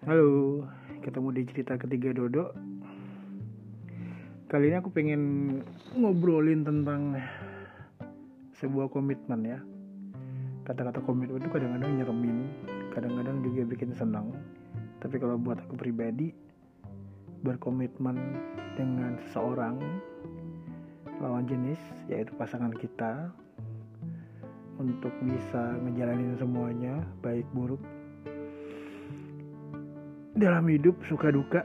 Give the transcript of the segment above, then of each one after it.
Halo, ketemu di cerita ketiga Dodo. Kali ini aku pengen ngobrolin tentang sebuah komitmen ya. Kata-kata komitmen itu kadang-kadang nyeremin, kadang-kadang juga bikin senang. Tapi kalau buat aku pribadi, berkomitmen dengan seseorang lawan jenis, yaitu pasangan kita, untuk bisa ngejalanin semuanya, baik buruk, dalam hidup suka duka.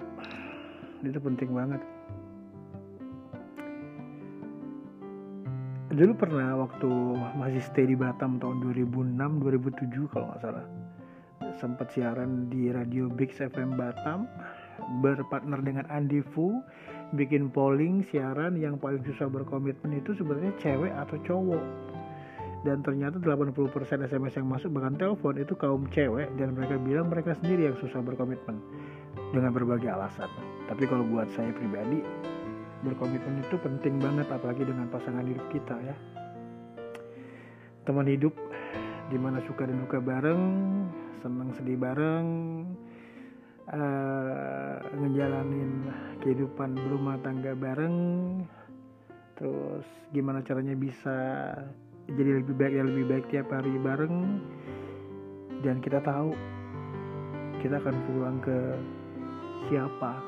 Itu penting banget. Dulu pernah waktu masih stay di Batam tahun 2006 2007 kalau nggak salah. Sempat siaran di radio Big FM Batam berpartner dengan Andi Fu bikin polling siaran yang paling susah berkomitmen itu sebenarnya cewek atau cowok dan ternyata 80% SMS yang masuk bahkan telepon itu kaum cewek dan mereka bilang mereka sendiri yang susah berkomitmen. Dengan berbagai alasan. Tapi kalau buat saya pribadi berkomitmen itu penting banget apalagi dengan pasangan hidup kita ya. Teman hidup di mana suka dan duka bareng senang sedih bareng uh, ngejalanin kehidupan berumah tangga bareng. Terus gimana caranya bisa jadi lebih baik dan lebih baik tiap hari bareng. Dan kita tahu kita akan pulang ke siapa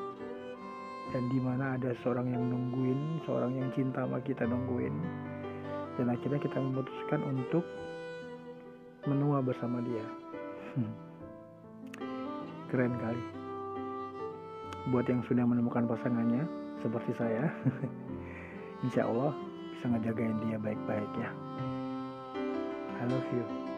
dan di mana ada seorang yang nungguin seorang yang cinta sama kita nungguin. Dan akhirnya kita memutuskan untuk menua bersama dia. Hmm. keren kali. Buat yang sudah menemukan pasangannya seperti saya insya Allah bisa ngejagain dia baik-baik ya I love you.